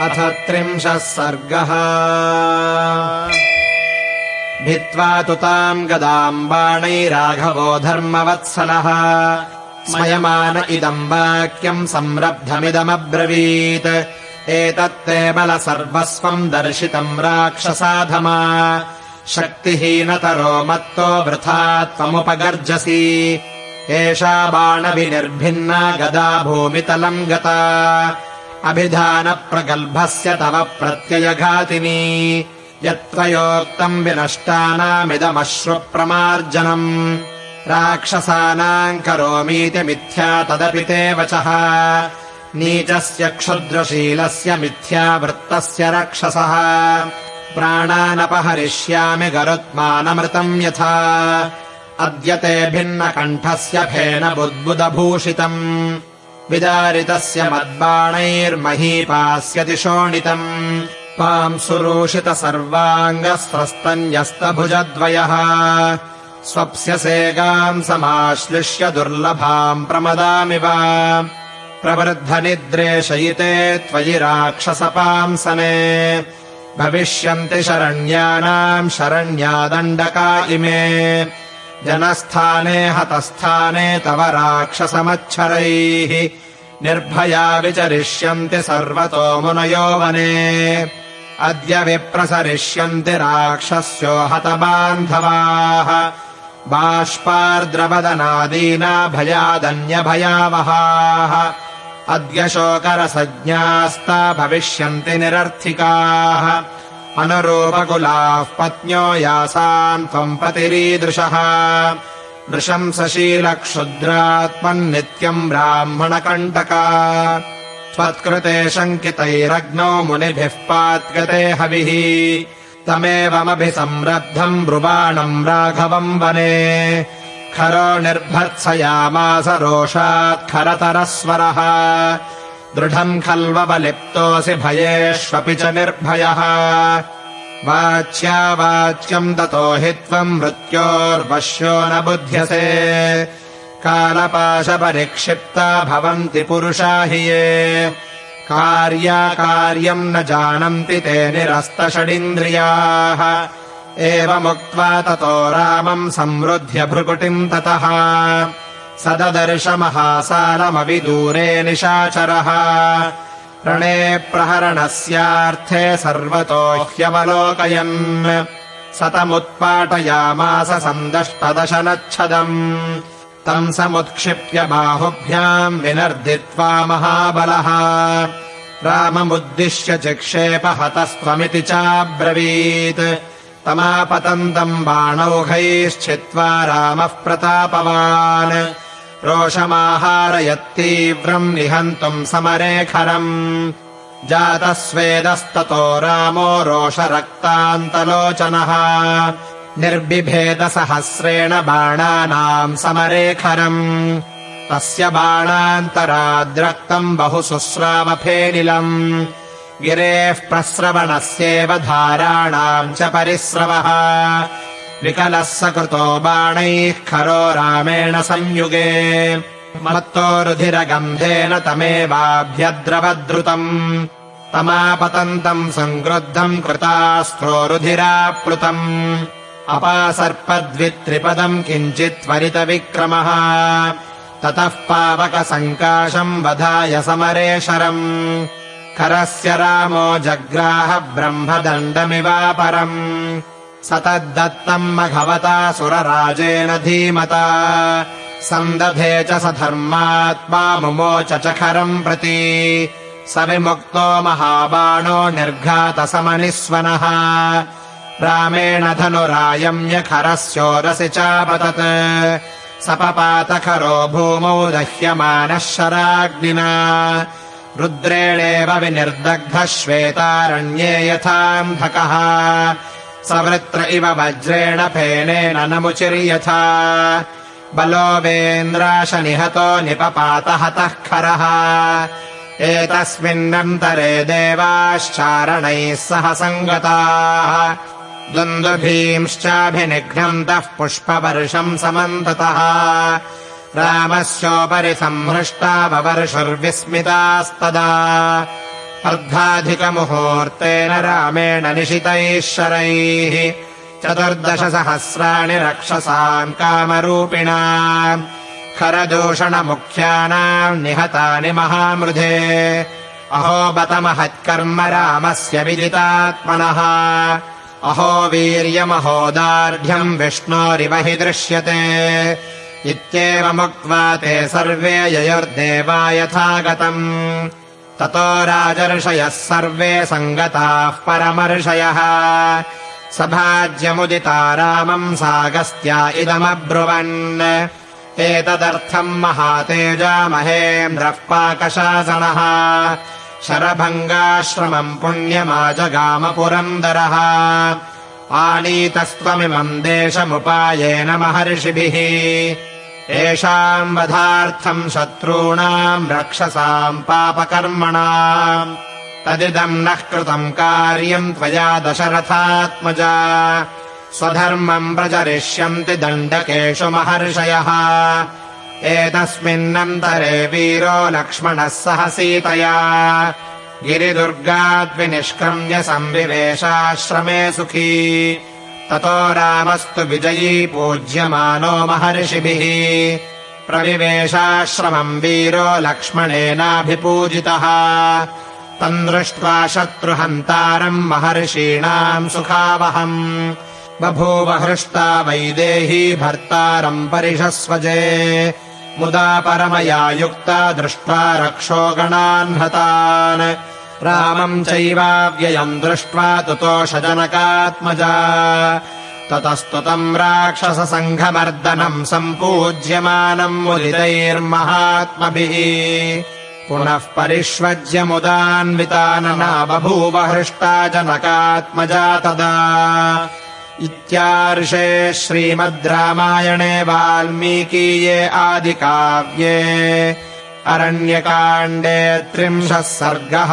अथ त्रिंशः सर्गः। भित्त्वा तु ताम् गदाम् बाणैराघवो धर्मवत्सलः। स्मयमान इदम् वाक्यम् संरब्धमिदमब्रवीत्। एतत्ते बलसर्वस्वम् दर्शितम् राक्षसाधमा। शक्तिहीनतरो मत्तो वृथा त्वमुपगर्जसि। एषा बाणविनिर्भिन्ना गदा भूमितलम् गता अभिधानप्रगल्भस्य तव प्रत्ययघातिनी। यत्त्वयोक्तम् विनष्टानामिदमश्रुप्रमार्जनम्। राक्षसानाम् करोमीति मिथ्या तदपि ते वचः। नीचस्य क्षुद्रशीलस्य मिथ्यावृत्तस्य रक्षसः। प्राणानपहरिष्यामि गरुत्मानमृतम् यथा। अद्य ते भिन्नकण्ठस्य फेन बुद्बुदभूषितम् विदारितस्य मद्बाणैर्महीपास्यति शोणितम्। पांसुरूषित सर्वाङ्गस्वस्तन्यस्तभुजद्वयः। स्वप्स्यसेगाम् समाश्लिष्य दुर्लभाम् प्रमदामिव प्रवृद्धनिद्रेशयिते त्वयि राक्षसपांसने। भविष्यन्ति शरण्यानाम् शरण्यादण्डका इमे जनस्थाने हतस्थाने तव राक्षसमच्छरैः निर्भया विचरिष्यन्ति सर्वतो मुनयो वने। अद्य विप्रसरिष्यन्ति राक्षस्यो हतबान्धवाः। बाष्पार्द्रवदनादीना भयादन्यभयावहाः। अद्य शोकरसज्ञास्ता भविष्यन्ति निरर्थिकाः अनुरूपकुलाः पत्न्यो यासाम् त्वम् पतिरीदृशः। नृशंसशीलक्षुद्रात्मन्नित्यम् ब्राह्मणकण्टका। त्वत्कृते शङ्कितैरग्नौ मुनिभिः पात्गते हविः। तमेवमभिसंरब्धम् ब्रुवाणम् राघवम् वने। खरो निर्भर्त्सयामास रोषात् खरतरस्वरः। दृढम् खल्वलिप्तोऽसि भयेष्वपि च निर्भयः वाच्या वाच्यम् ततो हि त्वम् मृत्योर्वश्यो न बुध्यसे। कालपाशपरिक्षिप्ता भवन्ति पुरुषा हि ये। कार्याकार्यम् न जानन्ति ते निरस्तषडिन्द्रियाः। एवमुक्त्वा ततो रामम् संवृध्य भृकुटिम् ततः। सददर्शमहासालमविदूरे निशाचरः रणे प्रहरणस्यार्थे सर्वतो ह्यवलोकयन् सतमुत्पाटयामास सन्दष्टदशनच्छदम्। तम् समुत्क्षिप्य बाहुभ्याम् विनर्दित्वा महाबलः। राममुद्दिश्य चिक्षेप हतस्त्वमिति चाब्रवीत्। तमापतन्तम् बाणौघैश्चित्वा रामः प्रतापवान् रोषमाहारयत्तीव्रम् निहन्तुम् समरेखरम्। जातस्वेदस्ततो रामो रोषरक्तान्तलोचनः। निर्बिभेदसहस्रेण बाणानाम् समरेखरम्। तस्य बाणान्तराद्रक्तम् बहु शुश्रावफेनिलम् गिरेः प्रस्रवणस्येव धाराणाम् च परिस्रवः विकलः सकृतो बाणैः खरो रामेण संयुगे। मत्तो रुधिरगन्धेन तमेवाभ्यद्रवद्रुतम्। तमापतन्तम् सङ्क्रुद्धम् कृतास्त्रो रुधिराप्लुतम् अपासर्पद्वित्रिपदम् किञ्चित् त्वरितविक्रमः। ततः पावकसङ्काशम् वधाय समरे शरम् करस्य रामो जग्राह ब्रह्मदण्डमिवापरम् तद्दत्तम् मघवता सुरराजेन धीमता। सन्दधे च स धर्मात्मा मुमोच च खरम् प्रति। स विमुक्तो महाबाणो निर्घातसमनिस्वनः। रामेण धनुरायम्य खरस्योरसि चापतत्। सपपातखरो भूमौ दह्यमानः शराग्निना। रुद्रेणेव विनिर्दग्धः श्वेतारण्ये यथान्धकः सवृत्र इव वज्रेण फेनेन नमुचिर्यथा बलोवेन्द्राशनिहतो निपपातहतः खरः। एतस्मिन्नन्तरे देवाश्चारणैः सह सङ्गताः। द्वन्द्वभींश्चाभिनिघ्नन्तः पुष्पवर्षम् समन्ततः। रामस्योपरि संहृष्टा ववर्षुर्विस्मितास्तदा अर्धाधिकमुहूर्तेन रामेण निशितैः शरैः चतुर्दशसहस्राणि रक्षसाम् कामरूपिणा। खरदूषणमुख्यानाम् निहतानि महामृधे। अहो बत महत्कर्म रामस्य विदितात्मनः। अहो वीर्यमहोदार्ढ्यम् विष्णोरिव हि दृश्यते। इत्येवमुक्त्वा ते सर्वे ययुर्देवा यथा गतम् ततो राजर्षयः सर्वे सङ्गताः परमर्षयः। सभाज्यमुदिता रामम् सागस्त्या इदमब्रुवन्। एतदर्थम् महातेजा महेन्द्रः पाकशासनः। शरभङ्गाश्रमम् पुण्यमाजगामपुरन्दरः। आनीतस्त्वमिमम् देशमुपायेन महर्षिभिः येषाम् वधार्थम् शत्रूणाम् रक्षसाम् पापकर्मणा तदिदम् नः कृतम् कार्यम् त्वया दशरथात्मजा। स्वधर्मम् प्रचरिष्यन्ति दण्डकेषु महर्षयः। एतस्मिन्नन्तरे वीरो लक्ष्मणः सह सीतया गिरिदुर्गाद्विनिष्क्रम्य संविवेशाश्रमे सुखी ततो रामस्तु विजयी पूज्यमानो महर्षिभिः। प्रविवेशाश्रमम् वीरो लक्ष्मणेनाभिपूजितः। तम् दृष्ट्वा शत्रुहन्तारम् महर्षीणाम् सुखावहम् बभूव हृष्टा वैदेही भर्तारम् परिषस्वजे। मुदा परमया युक्ता दृष्ट्वा रक्षो गणान्हतान् रामम् चैवाव्ययम् दृष्ट्वा तुतोषजनकात्मजा ततस्तुतम् राक्षससङ्घमर्दनम् सम्पूज्यमानम् मुदितैर्महात्मभिः। पुनः परिष्वज्य मुदान्वितानना बभूव हृष्टा जनकात्मजा तदा। इत्यार्षे श्रीमद् रामायणे वाल्मीकीये आदिकाव्ये अरण्यकाण्डे त्रिंशः सर्गः